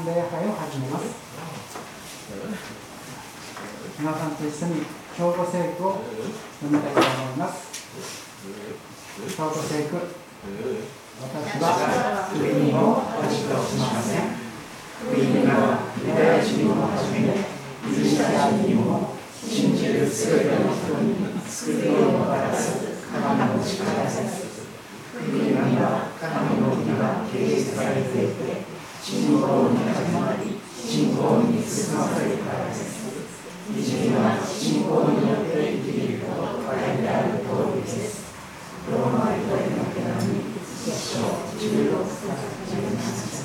礼拝を始めます。皆さんと一緒に京都聖句を読みたいと思います。京都聖句私は福音を私としません。福音がユダヤ人をはじめギリシャ人にも信じるすべての人に救いをもたらす神の力です。福音には神の義が掲示されていて、信仰に始まり、信仰に進まされるからです。義人は信仰によって生きること書いてある通りです。ローマ人への手紙、一章16から17節。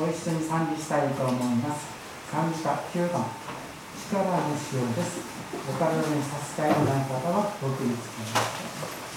ご一緒に賛美したいと思います賛美歌9番力の塩ですお体に差し支えのない方は僕につけます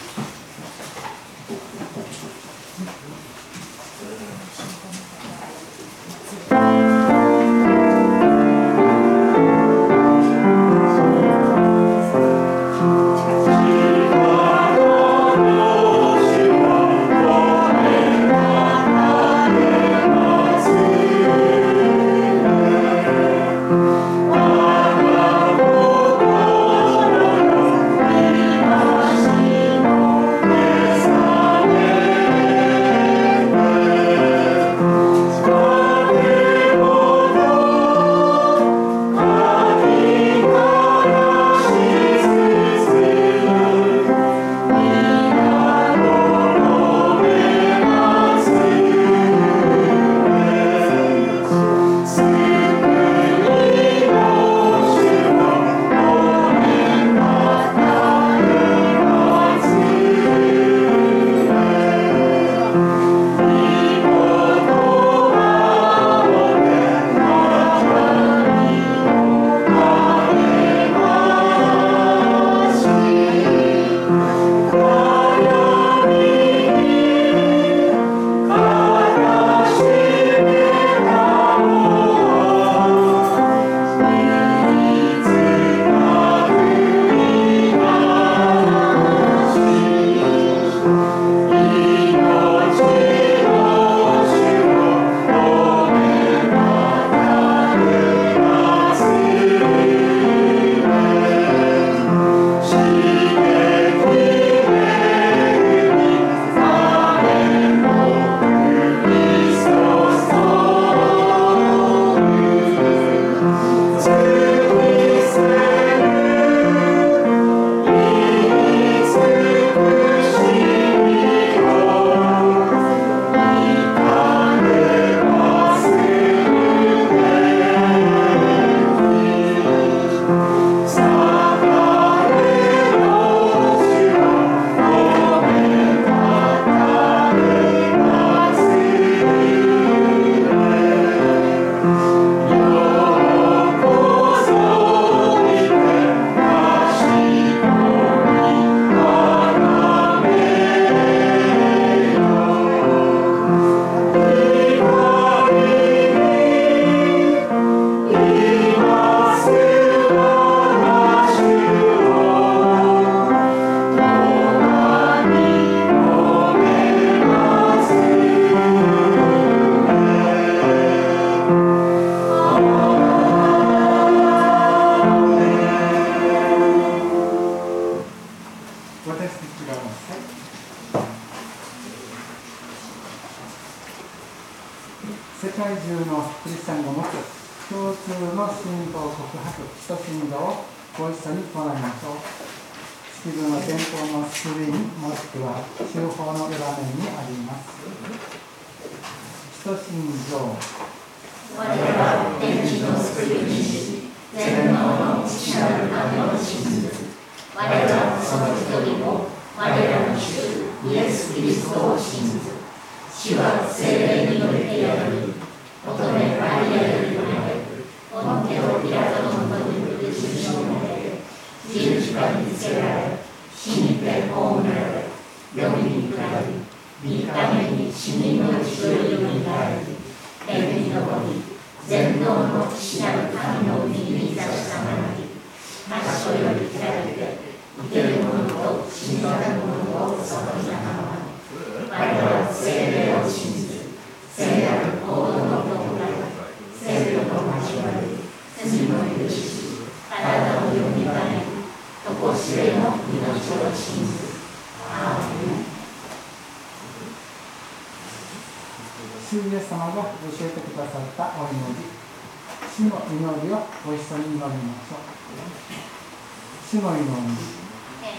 死んだ者をそこにたまま我々は精霊を信じ聖なる行動のとが聖女の交わり罪の許し体のよみがえりとこしえの命を信じるアーメン主イエス様が教えてくださったお祈り。主の祈りをご一緒に祈りましょう。主の祈り。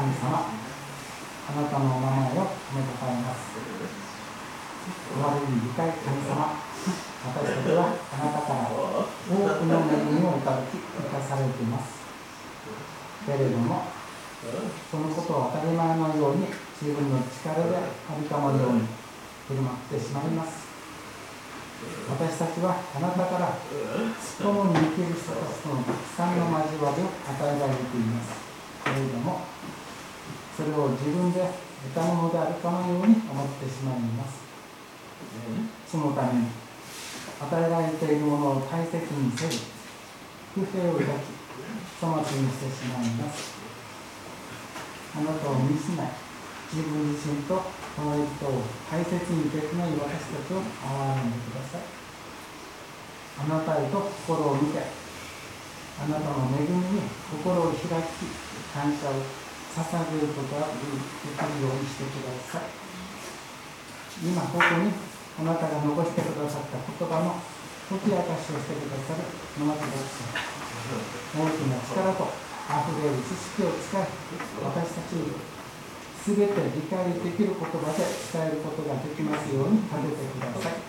神様あなたのお名前を褒めたたえます。お悪い深い神様私たちはあなたから多くの恵みをいただき生かされています。けれどもそのことを当たり前のように自分の力でありかまるように振る舞ってしまいます。私たちはあなたから共に生きる人たちとのたくさんの交わりを与えられています。けれどもそれを自分で得たものであるかのように思ってしまいます。そのために与えられているものを大切にせず不平を抱き粗末にしてしまいますあなたを見失い自分自身とこの人を大切にできない私たちを憐れんでくださいあなたへと心を見てあなたの恵みに心を開き感謝を捧げることができるようにしてください今ここにあなたが残してくださった言葉の解き明かしをしてくださる野松牧師大きな力とあふれる知識を使い私たちに全て理解できる言葉で伝えることができますように立ててください。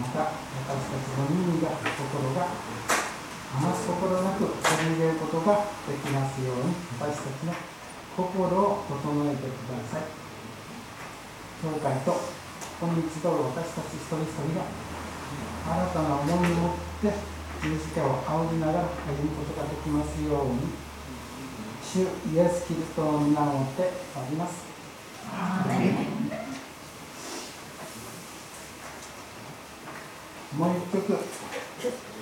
また私たちの耳が心が余すところなく取り入れることができますように私たちの心を整えてください。教会とここに集う私たち一人一人が新たな思いを持って十字架を仰ぎながら歩むことができますように主イエス・キリストの皆をもっております。もう一曲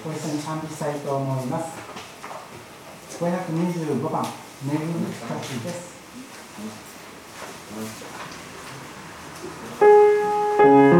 ご一緒に賛美したいと思います。525番「めぐる深し」です。「Thank you.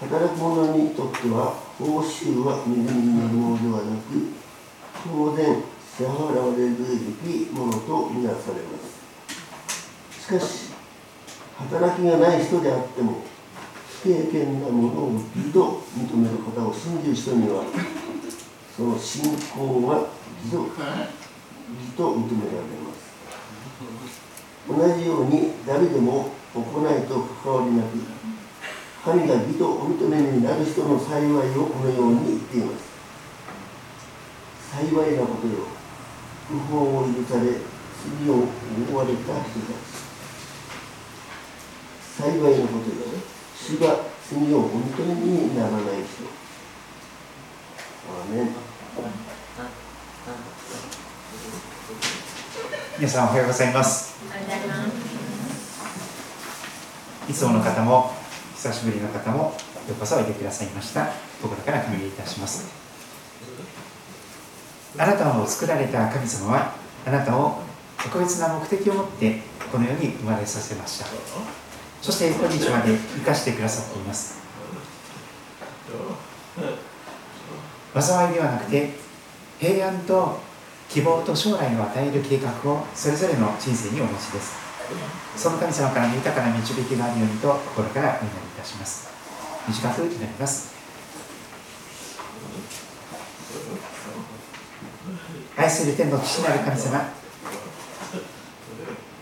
働く者にとっては、報酬は恵みによるものではなく、当然、支払われるべきものとみなされます。しかし、働きがない人であっても、不経験なものを義と認める方を信じる人には、その信仰が義と義と認められます。同じように誰でも行いと関わりなく、神が義とお認めになる人の幸いをこのように言っています。幸いなことよ、不法を許され、罪を覆われた人たち。幸いなことよ、主が罪をお認めにならない人。アーメン皆さんおはようございますいつもの方も久しぶりの方もようこそおいでくださいました。心から歓迎いたします。あなたを作られた神様はあなたを特別な目的を持ってこの世に生まれさせました。そして今日まで生かしてくださっています。災いではなくて平安と希望と将来を与える計画をそれぞれの人生にお持ちです。その神様からの豊かな導きがあるようにと心からお祈りいたします短く祈ります愛する天の父なる神様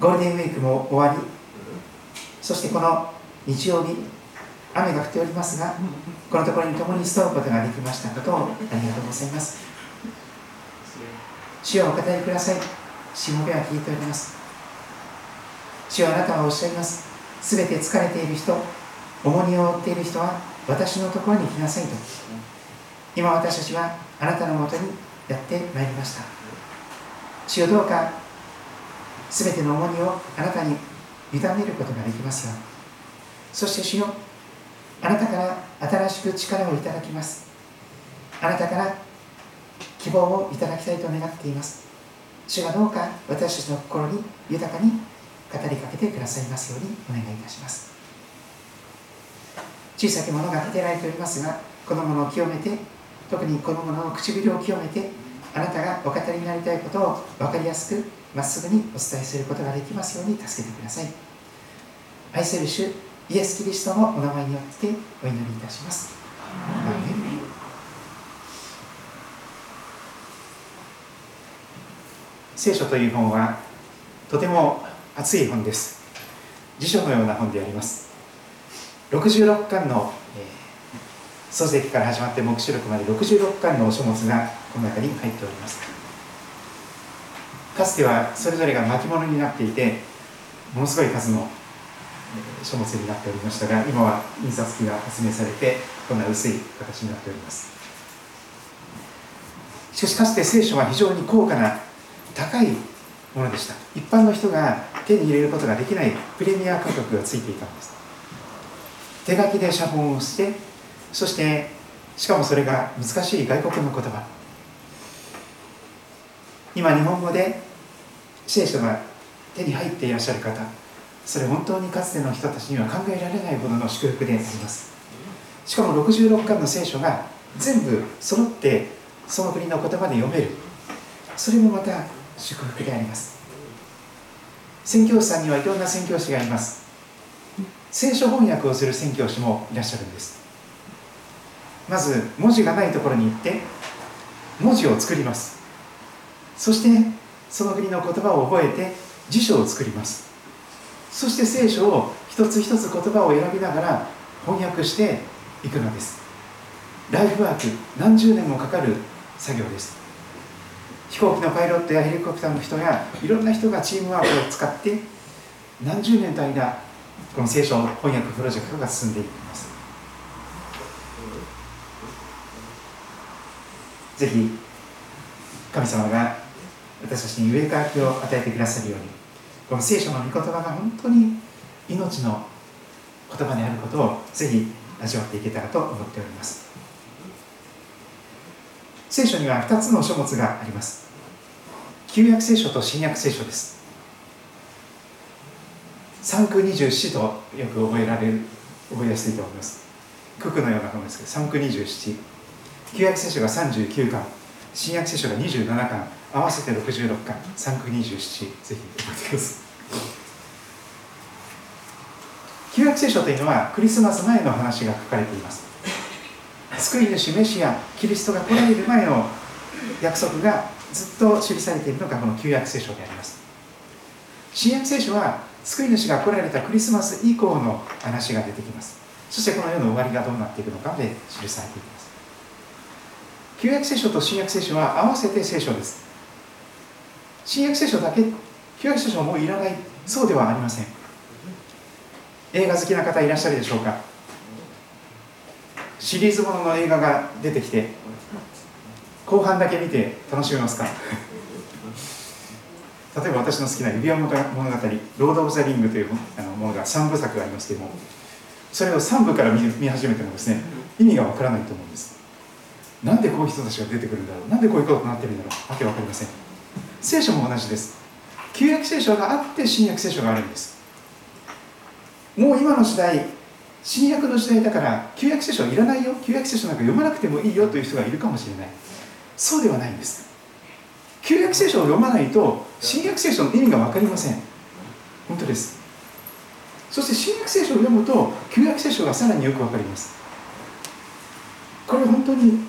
ゴールデンウィークも終わりそしてこの日曜日雨が降っておりますがこのところに共に集うことができましたことをありがとうございます主をお語りください。しもべは聞いております。主はあなたはおっしゃいます。すべて疲れている人、重荷を負っている人は私のところに来なさいと。今私たちはあなたのもとにやってまいりました。主よどうか、すべての重荷をあなたに委ねることができますように。そして主よ、あなたから新しく力をいただきます。あなたから希望をいただきたいと願っています主がどうか私たちの心に豊かに語りかけてくださいますようにお願いいたします小さきものが立てられておりますがこのものを清めて特にこのものの唇を清めてあなたがお語りになりたいことを分かりやすくまっすぐにお伝えすることができますように助けてください。愛する主イエス・キリストのお名前によってお祈りいたします。聖書という本はとても熱い本です。辞書のような本であります。66巻の、えー、創世記から始まって黙示録まで66巻の書物がこの中に入っております。かつてはそれぞれが巻物になっていてものすごい数の書物になっておりましたが今は印刷機が発明されてこんな薄い形になっております。しかしかつて聖書は非常に高価な高いものでした。一般の人が手に入れることができないプレミア価格がついていたんです。手書きで写本をしてそしてしかもそれが難しい外国の言葉。今日本語で聖書が手に入っていらっしゃる方それ本当にかつての人たちには考えられないほどの祝福であります。しかも66巻の聖書が全部揃ってその国の言葉で読める。それもまた祝福であります。宣教師さんにはいろんな宣教師がいます。聖書翻訳をする宣教師もいらっしゃるんです。まず文字がないところに行って文字を作ります。そしてねその国の言葉を覚えて辞書を作ります。そして聖書を一つ一つ言葉を選びながら翻訳していくのです。ライフワーク何十年もかかる作業です。飛行機のパイロットやヘリコプターの人やいろんな人がチームワークを使って何十年と間この聖書翻訳プロジェクトが進んでいきます。ぜひ神様が私たちに上かきを与えてくださるようにこの聖書の御言葉が本当に命の言葉であることをぜひ味わっていけたらと思っております。聖書には2つの書物があります。旧約聖書と新約聖書です。三空二十四とよく覚えられる覚えやすいと思います。九九のようなものですけど三空二十七。旧約聖書が39巻。新約聖書が27巻。合わせて66巻。三空二十七。ぜひ覚えてください。旧約聖書というのはクリスマス前の話が書かれています。救い主メシアキリストが来られる前の約束がずっと記されているのがこの旧約聖書であります。新約聖書は救い主が来られたクリスマス以降の話が出てきます。そしてこの世の終わりがどうなっていくのかで記されています。旧約聖書と新約聖書は合わせて聖書です。新約聖書だけ旧約聖書はもういらないそうではありません。映画好きな方いらっしゃるでしょうか。シリーズものの映画が出てきて後半だけ見て楽しめますか？例えば私の好きな指輪物語「ロード・オブ・ザ・リング」というものが3部作がありますけどもそれを3部から見見始めてもですね意味がわからないと思うんです。なんでこういう人たちが出てくるんだろう？なんでこういうことになってるんだろう？わけわかりません。聖書も同じです。旧約聖書があって新約聖書があるんです。もう今の時代新約の時代だから旧約聖書はいらないよ。旧約聖書なんか読まなくてもいいよという人がいるかもしれない。そうではないんです。旧約聖書を読まないと新約聖書の意味が分かりません。本当です。そして新約聖書を読むと旧約聖書がさらによく分かります。これ本当に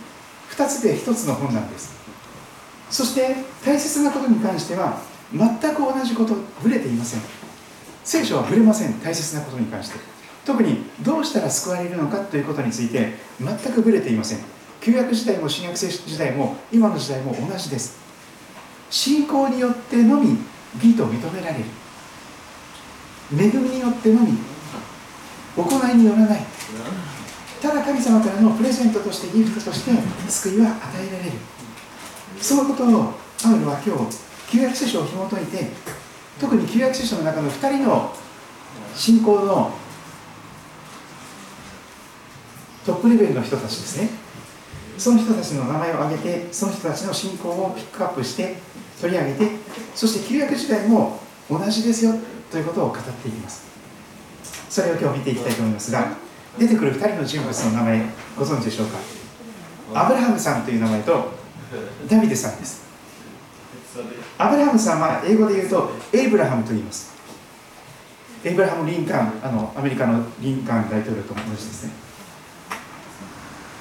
2つで1つの本なんです。そして大切なことに関しては全く同じことぶれていません。聖書はぶれません大切なことに関して。特にどうしたら救われるのかということについて全くぶれていません。旧約時代も新約時代も今の時代も同じです。信仰によってのみ義と認められる。恵みによってのみ行いによらない。ただ神様からのプレゼントとしてギフトとして救いは与えられる。そのことをパウロは今日旧約聖書を紐解いて特に旧約聖書の中の2人の信仰のトップレベルの人たちですね。その人たちの名前を挙げてその人たちの信仰をピックアップして取り上げてそして旧約時代も同じですよということを語っていきます。それを今日見ていきたいと思いますが出てくる2人の人物の名前ご存知でしょうか？アブラハムさんという名前とダビデさんです。アブラハムさんは英語で言うとエイブラハムと言います。エイブラハム・リンカーンあのアメリカのリンカーン大統領と同じですね。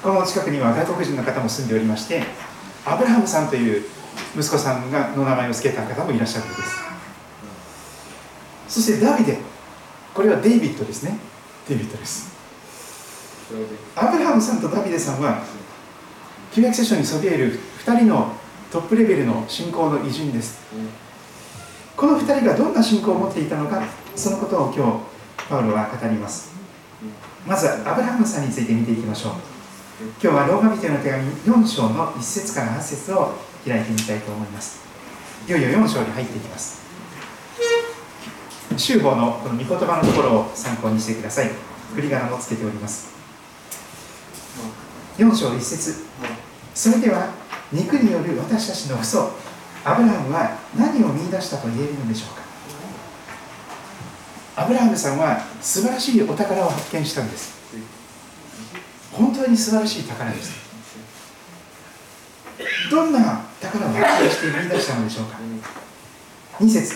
この近くには外国人の方も住んでおりましてアブラハムさんという息子さんがの名前を付けた方もいらっしゃるんです。そしてダビデこれはデイビッドですね。デイビッドです。アブラハムさんとダビデさんは旧約聖書にそびえる2人のトップレベルの信仰の偉人です。この2人がどんな信仰を持っていたのかそのことを今日パウロは語ります。まずアブラハムさんについて見ていきましょう。今日はローマ人の手紙4章の1節から8節を開いてみたいと思います。いよいよ4章に入っていきます。修法のこの御言葉のところを参考にしてください。振り仮名もつけております。4章1節。それでは肉による私たちの父祖アブラハムは何を見出したと言えるのでしょうか。アブラハムさんは素晴らしいお宝を発見したんです。本当に素晴らしい宝ですどんな宝を発見して見出したのでしょうか。2節。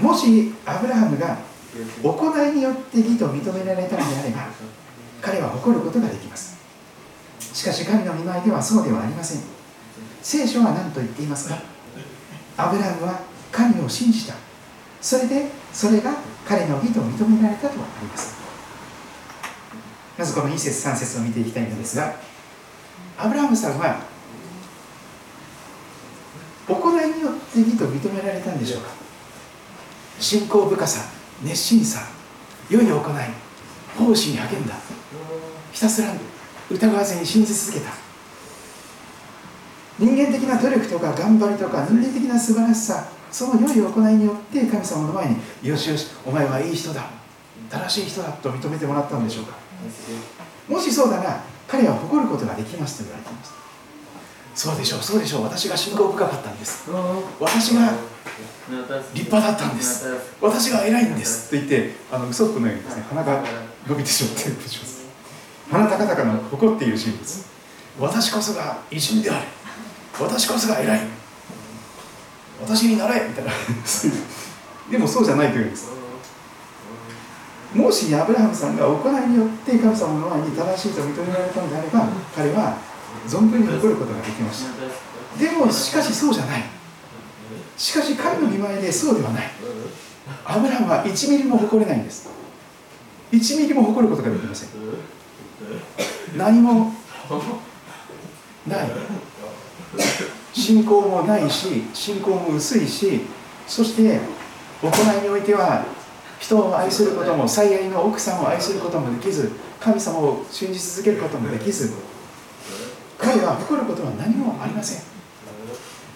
もしアブラハムが行いによって義と認められたのであれば彼は誇ることができます。しかし神の見舞いではそうではありません。聖書は何と言っていますか。アブラハムは神を信じた。それでそれが彼の義と認められたとあります。まずこの2節3節を見ていきたいのですがアブラハムさんは行いによって義と認められたんでしょうか？信仰深さ熱心さ良い行い奉仕に励んだ。ひたすら疑わずに信じ続けた。人間的な努力とか頑張りとか人間的な素晴らしさその良い行いによって神様の前によしよしお前はいい人だ。正しい人だと認めてもらったんでしょうか？もしそうだな彼は誇ることができますと言われていますそうでしょうそうでしょう。私が信仰深かったんです。私が立派だったんです。私が偉いんですと言ってあのウソップのようにですね。鼻が伸びてしまって鼻高々の誇っている人物。私こそが偉人である私こそが偉い。私になれみたいな。でもそうじゃないというんですもしアブラハムさんが行いによって神様の前に正しいと認められたのであれば彼は存分に誇ることができました。でもしかしそうじゃない。しかし神の見舞いでそうではない。アブラハムは1ミリも誇れないんです。1ミリも誇ることができません。何もない。信仰もないし信仰も薄いしそして行いにおいては人を愛することも最愛の奥さんを愛することもできず神様を信じ続けることもできず彼は誇ることは何もありません。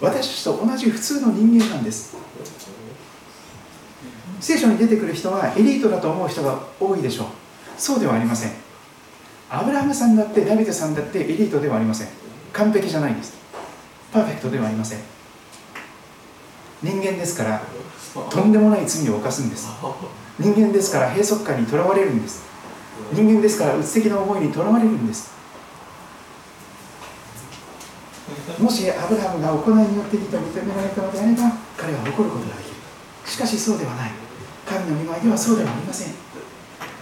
私たちと同じ普通の人間なんです。聖書に出てくる人はエリートだと思う人が多いでしょう。そうではありません。アブラハムさんだってダビデさんだってエリートではありません。完璧じゃないです。パーフェクトではありません。人間ですからとんでもない罪を犯すんです。人間ですから閉塞感にとらわれるんです。人間ですからうつ的な思いにとらわれるんです。もしアブラハムが行いによって義と認められたのであれば彼は怒ることができる。しかしそうではない。神の見舞いではそうではありません。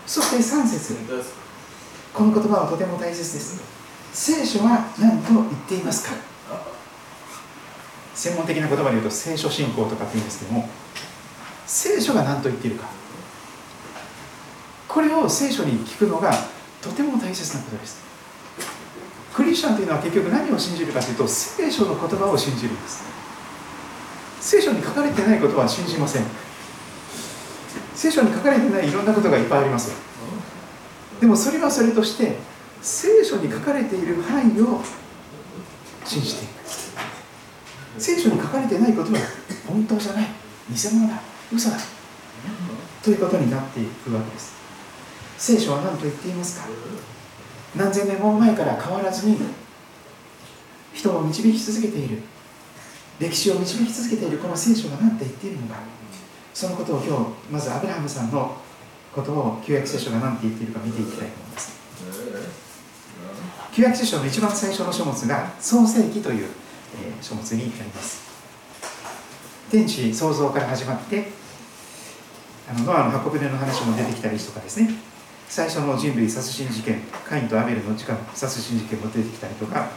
そして3節。この言葉はとても大切です。聖書は何と言っていますか？専門的な言葉で言うと聖書信仰とかって言うんですけども聖書が何と言っているか。これを聖書に聞くのがとても大切なことです。クリスチャンというのは結局何を信じるかというと聖書の言葉を信じるんです。聖書に書かれてないことは信じません。聖書に書かれてないいろんなことがいっぱいあります。でもそれはそれとして聖書に書かれている範囲を信じていく。聖書に書かれてないことは本当じゃない。偽物だ。嘘だ。ということになっていくわけです。聖書は何と言っていますか？何千年も前から変わらずに人を導き続けている。歴史を導き続けている。この聖書が何て言っているのか？そのことを今日まずアブラハムさんのことを旧約聖書が何て言っているか見ていきたいと思います。旧約聖書の一番最初の書物が創世記という、書物になります。天地創造から始まってあのノアの箱舟の話も出てきたりとかですね。最初の人類殺人事件カインとアベルの時間殺人事件も出てきたりとか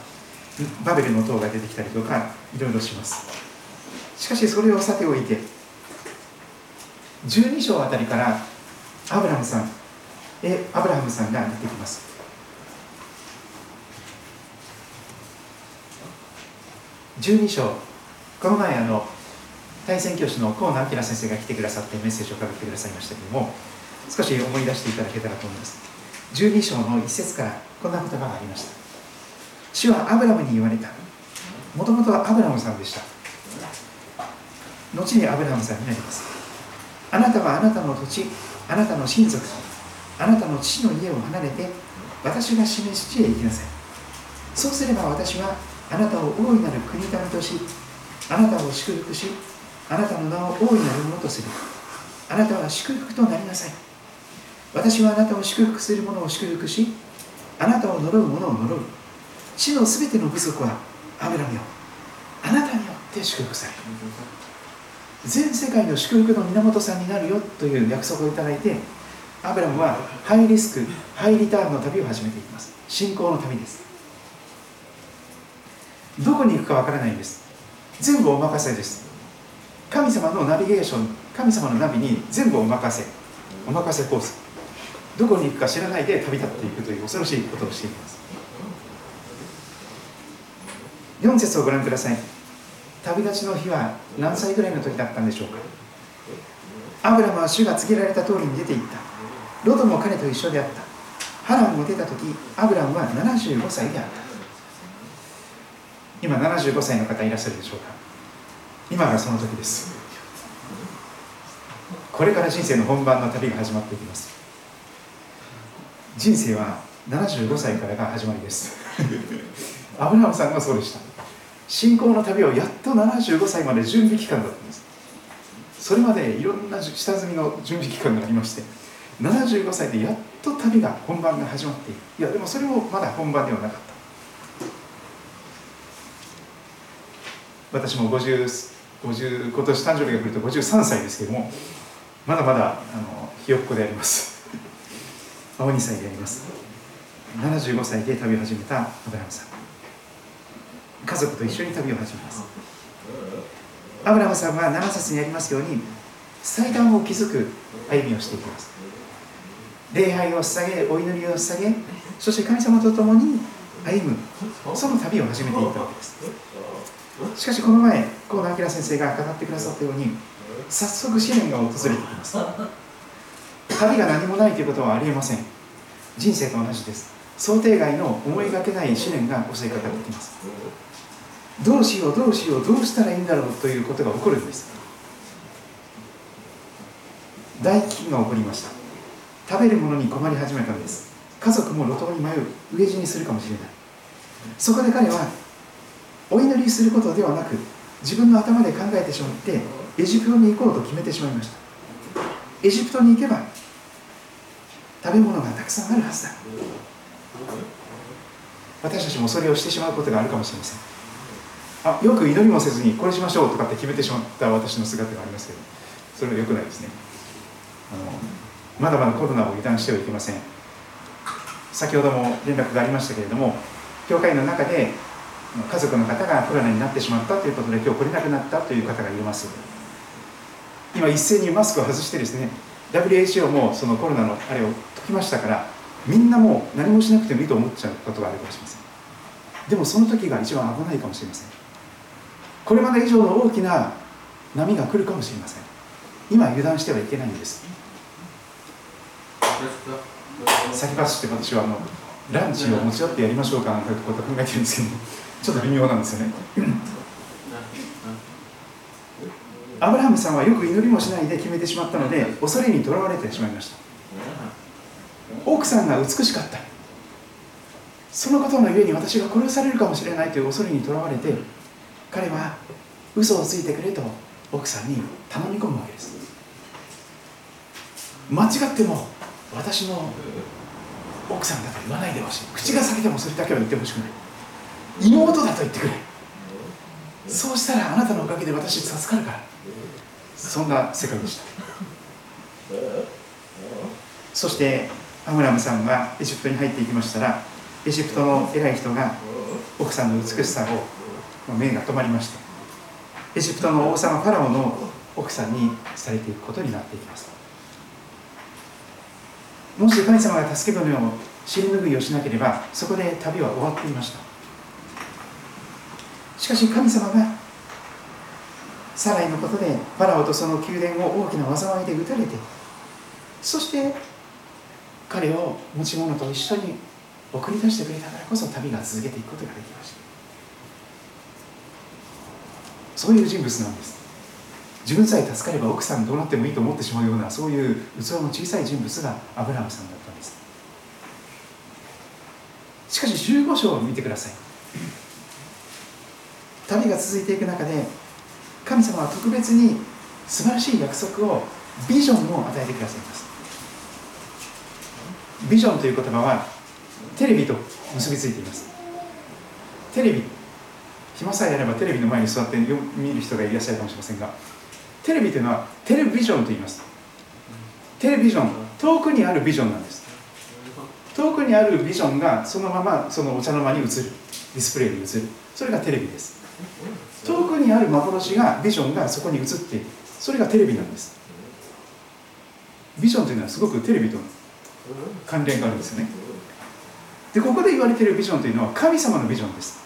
バベルの塔が出てきたりとかいろいろします。しかしそれをさておいて12章あたりからアブラムさんえアブラハムさんが出てきます。12章この前あの対戦教師の河野明先生が来てくださってメッセージをかけてくださいましたけども少し思い出していただけたらと思います。12章の一節からこんな言葉がありました。主はアブラムに言われた。もともとはアブラムさんでした。後にアブラムさんになります。あなたはあなたの土地あなたの親族あなたの父の家を離れて私が示す地へ行きなさい。そうすれば私はあなたを大いなる国民としあなたを祝福しあなたの名を大いなるものとする。あなたは祝福となりなさい。私はあなたを祝福する者を祝福しあなたを呪う者を呪う。地のすべての部族はアブラムよ。あなたによって祝福される。全世界の祝福の源さんになるよという約束をいただいてアブラムはハイリスクハイリターンの旅を始めていきます。信仰の旅です。どこに行くかわからないんです。全部お任せです。神様のナビゲーション神様のナビに全部お任せ。お任せコース。どこに行くか知らないで旅立っていくという恐ろしいことをしています。4節をご覧ください。旅立ちの日は何歳ぐらいの時だったんでしょうか。アブラムは主が告げられた通りに出て行った。ロドも彼と一緒であった。ハランも出た時アブラムは75歳であった。今75歳の方いらっしゃるでしょうか？今がその時です。これから人生の本番の旅が始まっていきます。人生は75歳からが始まりです。アブラムさんがそうでした。信仰の旅をやっと75歳まで準備期間だったんです。それまでいろんな下積みの準備期間がありまして75歳でやっと旅が本番が始まっている。いやでもそれもまだ本番ではなかった。私も 50, 50今年誕生日が来ると53歳ですけどもまだまだあのひよっこであります。青2歳であります。75歳で旅を始めたアブラムさん。家族と一緒に旅を始めます。アブラムさんは7節にありますように祭壇を築く歩みをしていきます。礼拝を捧げお祈りを捧げそして神様と共に歩むその旅を始めていったわけです。しかしこの前河野明先生が語ってくださったように早速試練が訪れてきます。旅が何もないということはありえません。人生と同じです。想定外の思いがけない試練が襲いかかってきます。どうしようどうしようどうしたらいいんだろうということが起こるんです。大飢饉が起こりました。食べるものに困り始めたんです。家族も路頭に迷う。飢え死にするかもしれない。そこで彼はお祈りすることではなく自分の頭で考えてしまってエジプトに行こうと決めてしまいました。エジプトに行けば食べ物がたくさんあるはずだ。私たちもそれをしてしまうことがあるかもしれません。あよく祈りもせずにこれしましょうとかって決めてしまった私の姿がありますけどそれは良くないですね。あのまだまだコロナを油断してはいけません。先ほども連絡がありましたけれども教会の中で家族の方がコロナになってしまったということで今日来れなくなったという方がいます。今一斉にマスクを外してですね WHO もそのコロナのあれを解きましたからみんなもう何もしなくてもいいと思っちゃうことがあるかもしれません。でもその時が一番危ないかもしれません。これまで以上の大きな波が来るかもしれません。今油断してはいけないんです。先走って私はあのランチを持ち寄ってやりましょうかなんてこと考えてるんですけどちょっと微妙なんですよね。アブラハムさんはよく祈りもしないで決めてしまったので恐れにとらわれてしまいました。奥さんが美しかった。そのことのゆえに私が殺されるかもしれないという恐れにとらわれて彼は嘘をついてくれと奥さんに頼み込むわけです。間違っても私の奥さんだと言わないでほしい。口が裂けてもそれだけは言ってほしくない妹だと言ってくれ。そうしたらあなたのおかげで私助かるから。そんな世界でした。そしてアムラムさんがエジプトに入っていきましたらエジプトの偉い人が奥さんの美しさを目が止まりましてエジプトの王様ファラオの奥さんにされていくことになっていきます。もし神様が助け舟を尻拭いをしなければそこで旅は終わっていました。しかし神様がサライのことでファラオとその宮殿を大きな災いで打たれてそして彼を持ち物と一緒に送り出してくれたからこそ旅が続けていくことができました。そういう人物なんです。自分さえ助かれば奥さんどうなってもいいと思ってしまうようなそういう器の小さい人物がアブラハムさんだったんです。しかし15章を見てください。旅が続いていく中で神様は特別に素晴らしい約束をビジョンを与えてくださいます。ビジョンという言葉はテレビと結びついています。テレビ暇さえあればテレビの前に座って見る人がいらっしゃるかもしれませんがテレビというのはテレビジョンと言います。テレビジョン遠くにあるビジョンなんです。遠くにあるビジョンがそのままそのお茶の間に映る。ディスプレイに映る。それがテレビです。遠くにある幻がビジョンがそこに映っている。それがテレビなんです。ビジョンというのはすごくテレビと関連があるんですよね。でここで言われているビジョンというのは神様のビジョンです。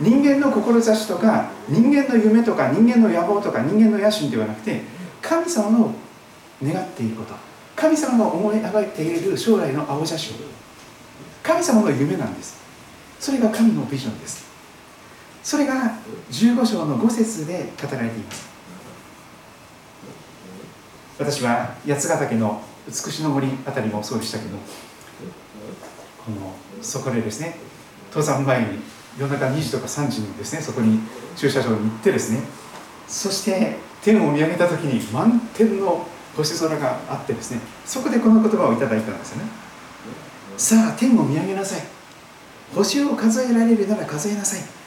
人間の志とか人間の夢とか人間の野望とか人間の野心ではなくて神様の願っていること。神様が思い描いている将来の青写真。神様の夢なんです。それが神のビジョンです。それが15章の5節で語られています。私は八ヶ岳の美しの森あたりもそうでしたけどこのそこでですね登山前に夜中2時とか3時にですねそこに駐車場に行ってですねそして天を見上げた時に満天の星空があってですねそこでこの言葉をいただいたんですよね。さあ天を見上げなさい。星を数えられるなら数えなさい。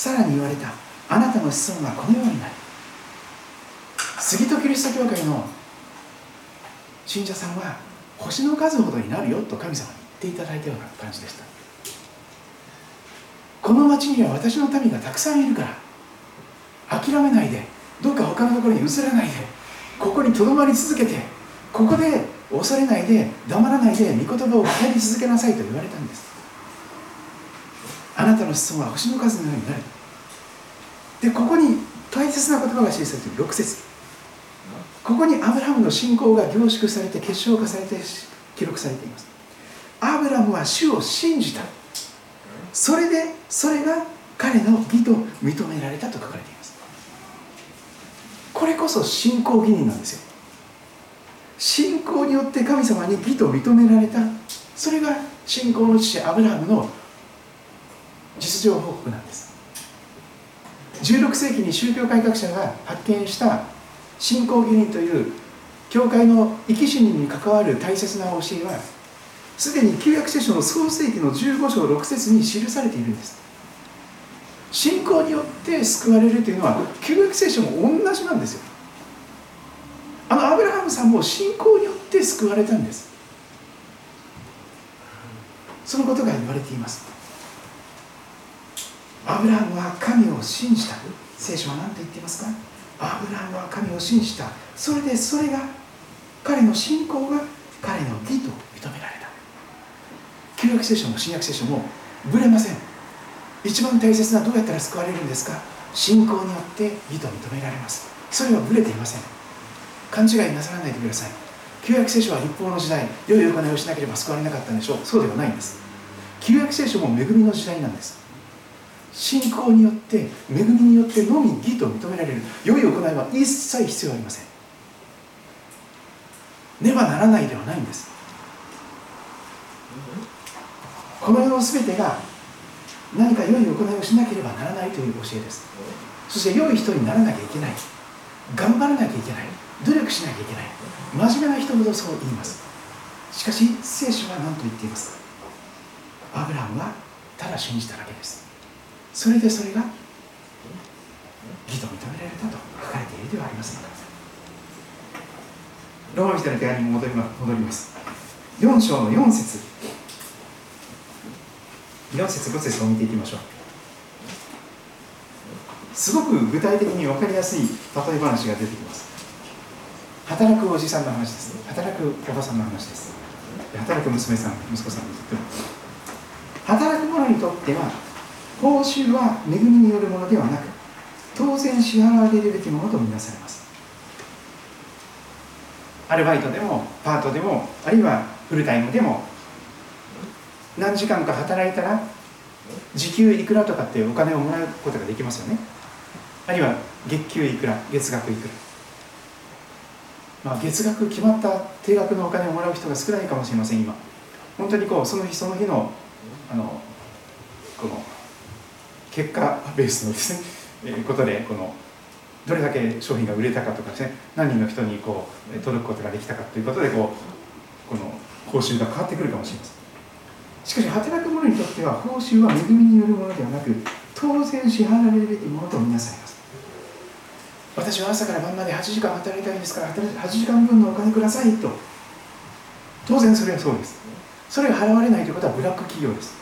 さらに言われた。あなたの子孫はこのようになる。杉戸キリスト教会の信者さんは星の数ほどになるよと神様に言っていただいたような感じでした。この町には私の民がたくさんいるから諦めないでどうか他のところに移らないでここにとどまり続けてここで恐れないで黙らないで御言葉を語り続けなさいと言われたんです。あなたの子孫は星の数のようになる。でここに大切な言葉が記されている。6節。ここにアブラハムの信仰が凝縮されて結晶化されて記録されています。アブラムは主を信じた。それでそれが彼の義と認められたと書かれています。これこそ信仰義人なんですよ。信仰によって神様に義と認められた。それが信仰の父アブラハムの実情報告なんです。16世紀に宗教改革者が発見した信仰義人という教会の生き死にに関わる大切な教えはすでに旧約聖書の創世紀の15章6節に記されているんです。信仰によって救われるというのは旧約聖書も同じなんですよ。あのアブラハムさんも信仰によって救われたんです。そのことが言われています。アブラハムは神を信じた聖書は何と言っていますか？アブラハムは神を信じた。それでそれが彼の信仰が彼の義と認められた。旧約聖書も新約聖書もぶれません。一番大切などうやったら救われるんですか？信仰によって義と認められます。それはぶれていません。勘違いなさらないでください。旧約聖書は立法の時代良い行いをしなければ救われなかったんでしょう。そうではないんです。旧約聖書も恵みの時代なんです。信仰によって恵みによってのみ義と認められる。良い行いは一切必要ありません。ねばならないではないんです。この世の全てが何か良い行いをしなければならないという教えです。そして良い人にならなきゃいけない。頑張らなきゃいけない。努力しなきゃいけない。真面目な人ほどそう言います。しかし聖書は何と言っていますか？アブラムはただ信じただけです。それでそれが義と認められたと書かれているではありませんか。ローマ人の手紙に戻ります。4章の4節。4節5節を見ていきましょう。すごく具体的に分かりやすい例え話が出てきます。働くおじさんの話です働くおばさんの話です。働く娘さん息子さんにとっても。働く者にとっては報酬は恵みによるものではなく当然支払われるべきものとみなされます。アルバイトでもパートでもあるいはフルタイムでも何時間か働いたら時給いくらとかってお金をもらうことができますよね。あるいは月給いくら月額いくら。まあ月額決まった定額のお金をもらう人が少ないかもしれません今。本当にこうその日その日のあのこの結果ベースのですね、えー、ことでこのどれだけ商品が売れたかとかですね何人の人にこう届くことができたかということでこうこの報酬が変わってくるかもしれません。しかし働く者にとっては報酬は恵みによるものではなく当然支払われるべきものとみなされます。私は朝から晩まで8時間働いたいですから8時間分のお金くださいと。当然それはそうです。それが払われないということはブラック企業です。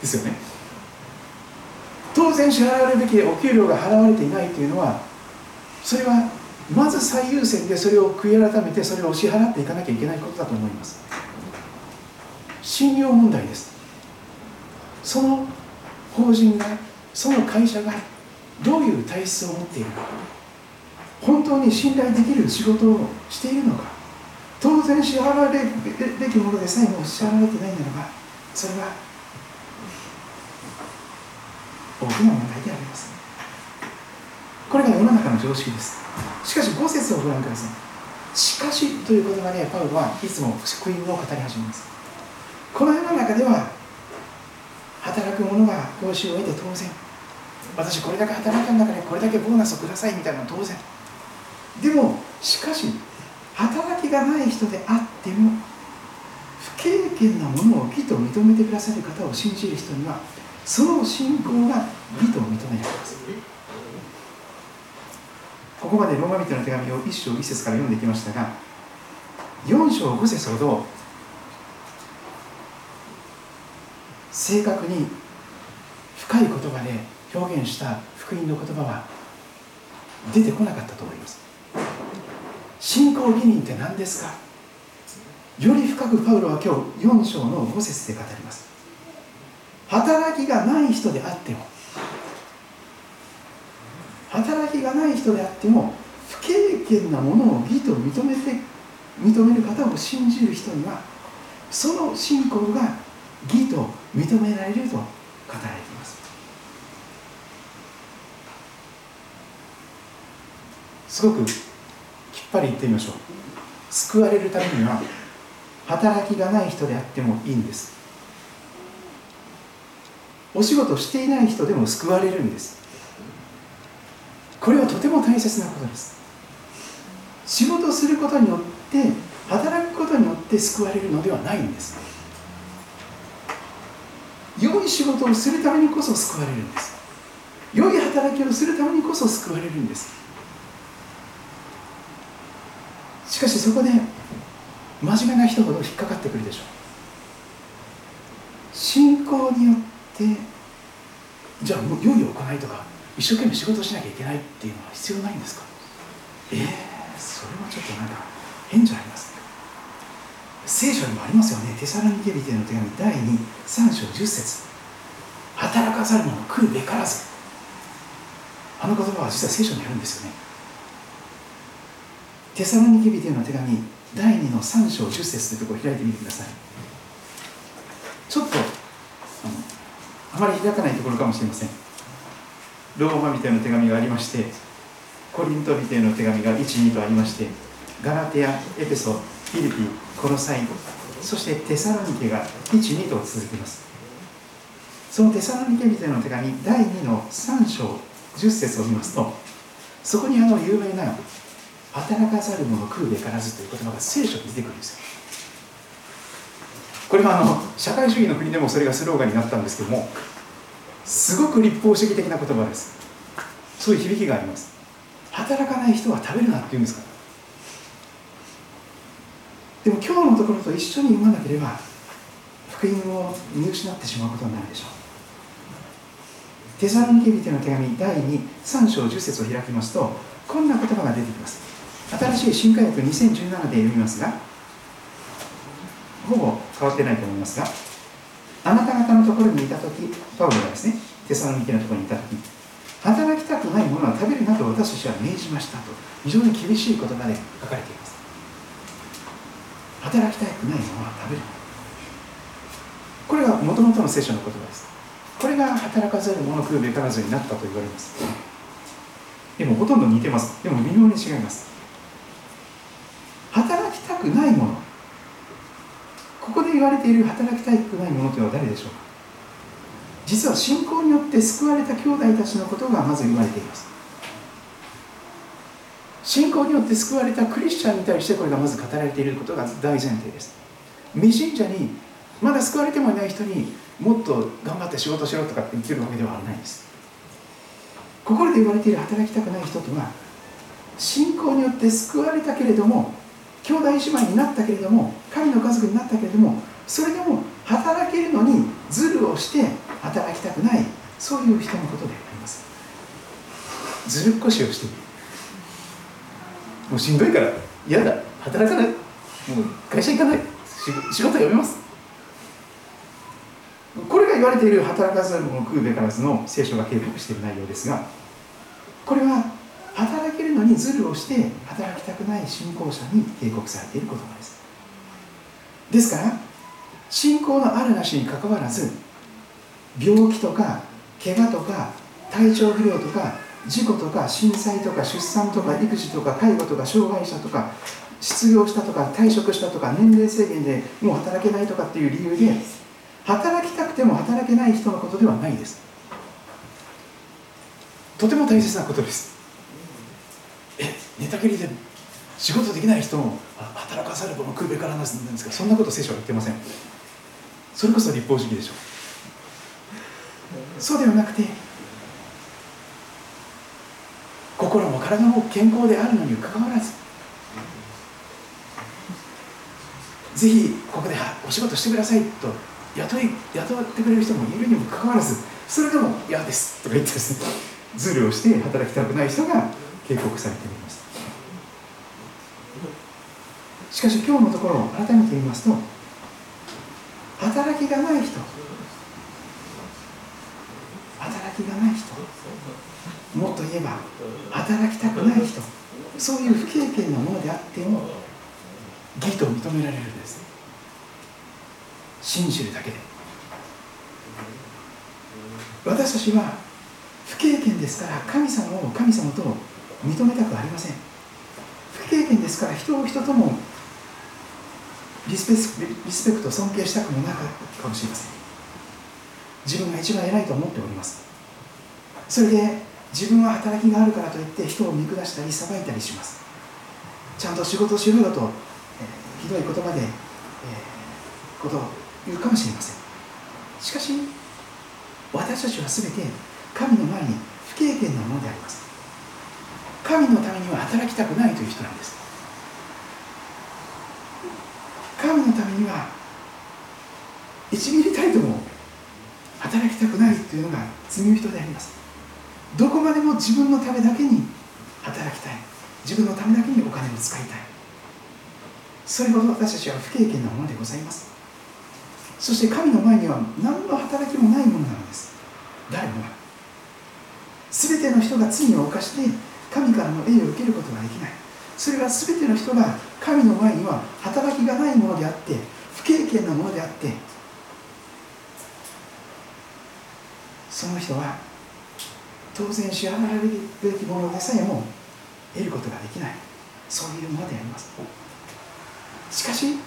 ですよね。当然支払われるべきお給料が払われていないというのはそれはまず最優先でそれを悔い改めてそれを支払っていかなきゃいけないことだと思います。信用問題です。その法人がその会社がどういう体質を持っているか本当に信頼できる仕事をしているのか当然支払われるべきものでさえも支払われてないならばそれは大きな問題でありますこれが世の中の常識です。しかし5節をご覧ください。しかしという言葉でパウロはいつも福音を語り始めます。この世の中では働く者が報酬を得て当然。私これだけ働いたんだからこれだけボーナスをくださいみたいなのは当然。でもしかし働きがない人であっても不経験なものを義と認めてくださる方を信じる人にはその信仰が義と認められます。ここまでローマ人の手紙を1章1節から読んできましたが4章5節ほど正確に深い言葉で表現した福音の言葉は出てこなかったと思います。信仰義人って何ですか？より深くパウロは今日4章の5節で語ります。働きがない人であっても働きがない人であっても不経験なものを義と認めて認める方を信じる人にはその信仰が義と認められると語られています。すごくきっぱり言ってみましょう。救われるためには働きがない人であってもいいんです。お仕事していない人でも救われるんです。これはとても大切なことです。仕事することによって働くことによって救われるのではないんです。良い仕事をするためにこそ救われるんです。良い働きをするためにこそ救われるんです。しかしそこで真面目な人ほど引っかかってくるでしょう。信仰によってじゃあもう良い行いとか一生懸命仕事しなきゃいけないっていうのは必要ないんですか？ええ。ー、それはちょっとなんか変じゃありますか聖書にもありますよね。テサラニケビテの手紙第23章10節。働かざる者来るべからず。あの言葉は実は聖書にあるんですよね。テサロニケビテの手紙第2の3章10節というところを開いてみてください。ちょっとまり開かないところかもしれません。ローマ人の手紙がありましてコリント人の手紙が12とありましてガラテアエペソフィリピコロサイそしてテサロニケが12と続きます。そのテサロニケ人の手紙第2の3章10節を見ますとそこにあの有名な働かざる者食うべからずという言葉が聖書に出てくるんですよ。これはあの社会主義の国でもそれがスローガンになったんですけどもすごく立法主義的な言葉です。そういう響きがあります。働かない人は食べるなって言うんですか？らでも今日のところと一緒に読まなければ福音を見失ってしまうことになるでしょう。テサロニケビテの手紙第23章10節を開きますとこんな言葉が出てきます。新しい新科学2017で読みますがほぼ変わってないと思いますがあなた方のところにいた時パウロがですねテサロニケのところにいた時働きたくないものは食べるなと私たちは命じましたと非常に厳しい言葉で書かれています。働きたくないものは食べる。これがもともとの聖書の言葉です。これが働かざる者食うべからずになったと言われます。でもほとんど似てます。でも微妙に違います。働きたくないもの。ここで言われている働きたくないものというのは誰でしょうか？実は信仰によって救われた兄弟たちのことがまず言われています。信仰によって救われたクリスチャンに対してこれがまず語られていることが大前提です。未信者にまだ救われてもいない人にもっと頑張って仕事しろとかって言ってるわけではないんです。心で言われている働きたくない人とは信仰によって救われたけれども兄弟姉妹になったけれども神の家族になったけれどもそれでも働けるのにズルをして働きたくないそういう人のことであります。ずるっこしをしてる。もうしんどいから嫌だ。働かない。もう会社行かない。仕事辞めます。これが言われている働かざる者食うべからずの聖書が警告している内容ですがこれは働けるのにズルをして働きたくない信仰者に警告されている言葉です。ですから信仰のあるなしにかかわらず病気とか怪我とか体調不良とか事故とか震災とか出産とか育児とか介護とか障害者とか失業したとか退職したとか年齢制限でもう働けないとかっていう理由で働きたくても働けない人のことではないです。とても大切なことです。え寝たきりで仕事できない人も働かされるの食うべからなすんですか？そんなこと聖書は言ってません。それこそ立法主義でしょ。うそうではなくて心も体も健康であるのにかかわらずぜひここでお仕事してくださいと雇い雇ってくれる人もいるにもかかわらずそれでも嫌ですとか言ってですねズルをして働きたくない人が警告されておりますしかし今日のところ改めて言いますと働きがない人働きがない人もっと言えば働きたくない人そういう不経験なものであっても義と認められるんです。信じるだけで。私たちは不経験ですから神様を神様と認めたくありません。不経験ですから人を人ともリスペリスペクト尊敬したくもなかったかもしれません。自分が一番偉いと思っております。それで自分は働きがあるからといって人を見下したり裁いたりします。ちゃんと仕事しろよと、えー、ひどい言葉で、えー、ことを言うかもしれません。しかし私たちは全て神の前に不経験なものであります。神のためには働きたくないという人なんです。神のためには1ミリたりとも働きたくないというのが罪人であります。どこまでも自分のためだけに働きたい。自分のためだけにお金を使いたい。それほど私たちは不経験なものでございます。そして神の前には何の働きもないものなのです。誰もが。全ての人が罪を犯して神からの栄を受けることができない。それは全ての人が神の前には働きがないものであって不経験なものであってその人は当然支払われるべきものでさえも得ることができない。そういうものであります。しかし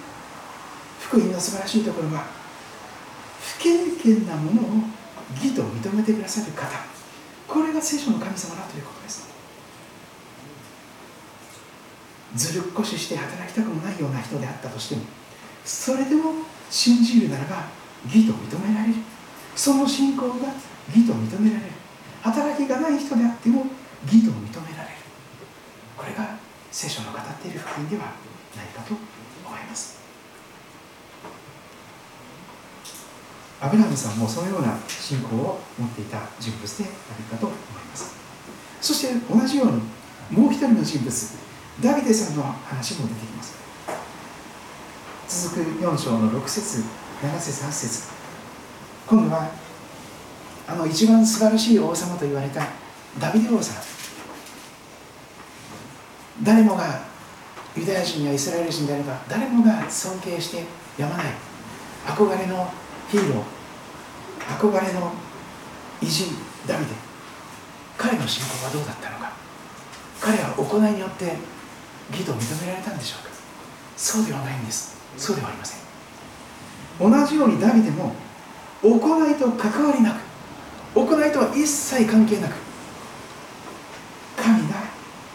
福音の素晴らしいところは不経験なものを義と認めてくださる方。これが聖書の神様だということです。ずるっこしして働きたくもないような人であったとしてもそれでも信じるならば義と認められる。その信仰が義と認められる。働きがない人であっても義と認められる。これが聖書の語っている福音ではないかと思います。アブラムさんもそのような信仰を持っていた人物であるかと思います。そして同じようにもう一人の人物。ダビデさんの話も出てきます。続く4章の6節7節8節。今度はあの一番素晴らしい王様と言われたダビデ王さん誰もがユダヤ人やイスラエル人であれば誰もが尊敬してやまない。憧れのヒーロー。憧れの偉人ダビデ。彼の信仰はどうだったのか。彼は行いによって義と認められたんでしょうか？そうではないんです。そうではありません。同じようにダビデも行いと関わりなく行いとは一切関係なく神が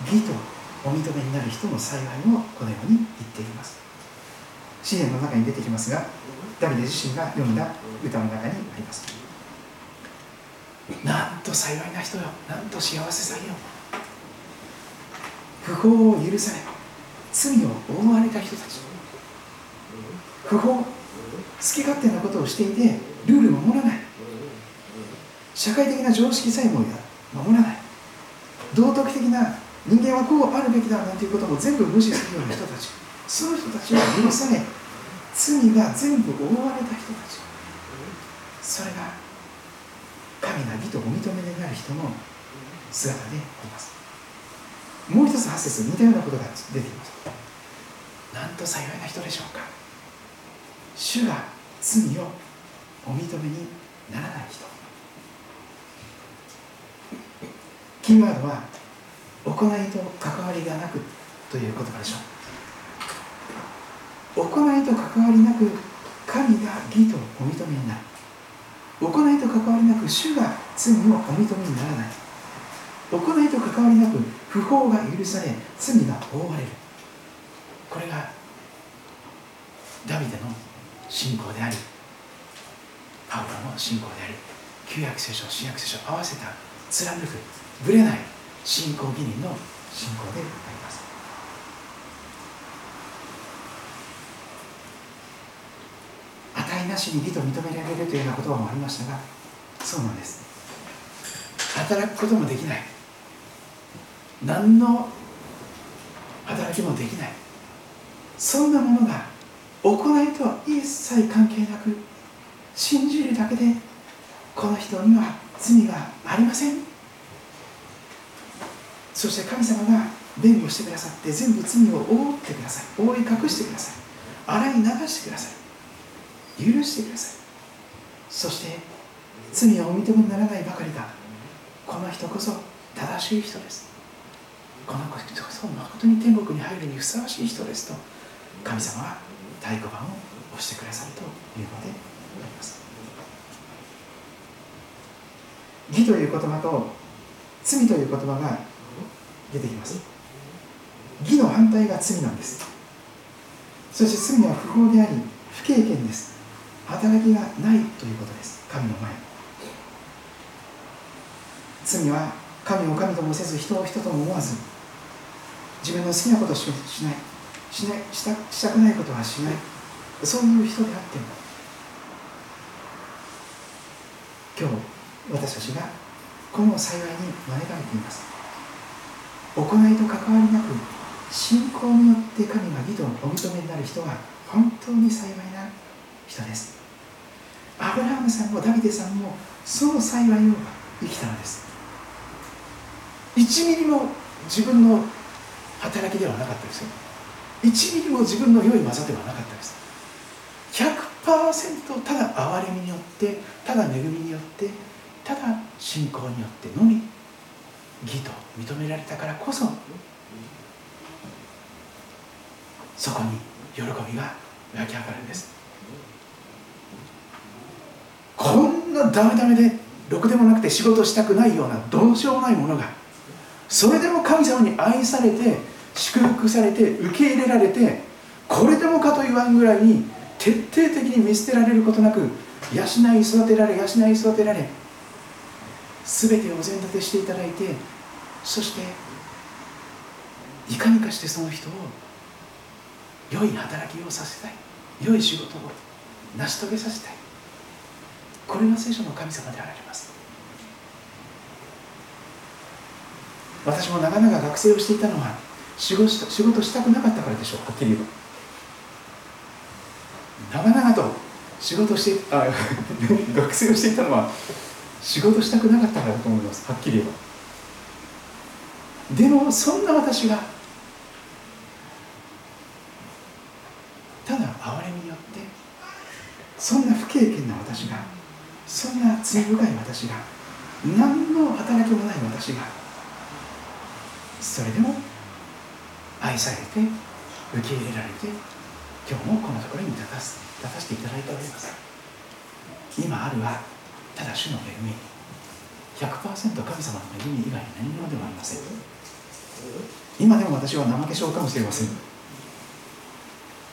義とお認めになる人の幸いをこのように言っています。詩篇の中に出てきますがダビデ自身が読んだ歌の中にあります。なんと幸いな人よ。なんと幸せさよ不法を許され罪を覆われた人たち。不法好き勝手なことをしていてルールを守らない。社会的な常識さえも守らない。道徳的な人間はこうあるべきだなんていうことも全部無視するような人たち。その人たちは許され罪が全部覆われた人たち。それが神が義とお認めになる人の姿であります。もう一つ8節似たようなことが出てきます。なんと幸いな人でしょうか。主が罪をお認めにならない人。キーワードは行いと関わりがなくという言葉でしょう。行いと関わりなく神が義とお認めになる。行いと関わりなく主が罪をお認めにならない。行いと関わりなく不法が許され罪が覆われる。これがダビデの信仰でありパウロの信仰であり旧約聖書新約聖書合わせた貫くぶれない信仰義人の信仰であります。値なしに義と認められるというような言葉もありましたがそうなんです。働くこともできない。何の働きもできない。そんなものが行いとは一切関係なく信じるだけでこの人には罪がありません。そして神様が弁護してくださって全部罪を覆ってください。覆い隠してください。洗い流してください。許してください。そして罪をお認めにならないばかりかこの人こそ正しい人です。この人こそ誠に天国に入るにふさわしい人ですと神様は太鼓判を押してくださるというのであります。義という言葉と罪という言葉が出てきます。義の反対が罪なんです。そして罪は不法であり不経験です。働きがないということです。神の前。罪は神を神ともせず人を人とも思わず自分の好きなことしかしない。しないしたしたくないことはしない。そういう人であっても。今日私たちがこの幸いに招かれています。行いと関わりなく信仰によって神が義とお認めになる人は本当に幸いな人です。アブラハムさんもダビデさんもその幸いを生きたのです。1ミリも自分の働きではなかったですよ。1ミリも自分の良い技ではなかったです。100%ただ憐れみによってただ恵みによってただ信仰によってのみ義と認められたからこそそこに喜びが湧き上がるんです。こんなダメダメでろくでもなくて仕事したくないようなどうしようもないものがそれでも神様に愛されて祝福されて受け入れられてこれでもかと言わんぐらいに徹底的に見捨てられることなく養い育てられ養い育てられ全てお膳立てしていただいてそしていかにかしてその人を良い働きをさせたい良い仕事を成し遂げさせたい。これが聖書の神様であられます。私も長々学生をしていたのは仕事仕事したくなかったからでしょうはっきり言えば長々と仕事してあ 学生をしていたのは仕事したくなかったからだと思いますはっきり言えば。でもそんな私がただ憐れみによってそんな不経験な私がそんな罪深い私が何の働きもない私がそれでも愛されて受け入れられて今日もこのところに立たす立たせていただいております。今あるはただ主の恵み。100%神様の恵み以外に何者ではありません。今でも私は怠け症かもしれません。い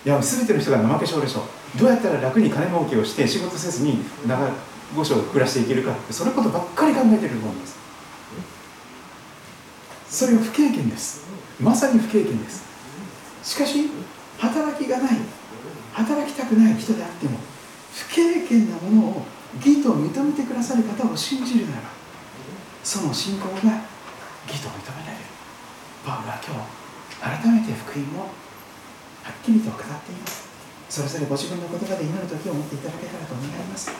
や全ての人が怠け症でしょう。どうやったら楽に金儲けをして仕事せずに長御所を暮らしていけるかそのことばっかり考えてると思うんです。それは不経験です。まさに不経験です。しかし働きがない働きたくない人であっても不経験なものを義と認めてくださる方を信じるならその信仰が義と認められる。パウロは今日改めて福音をはっきりと語っています。それぞれご自分の言葉で祈る時を持っていただけたらと願います。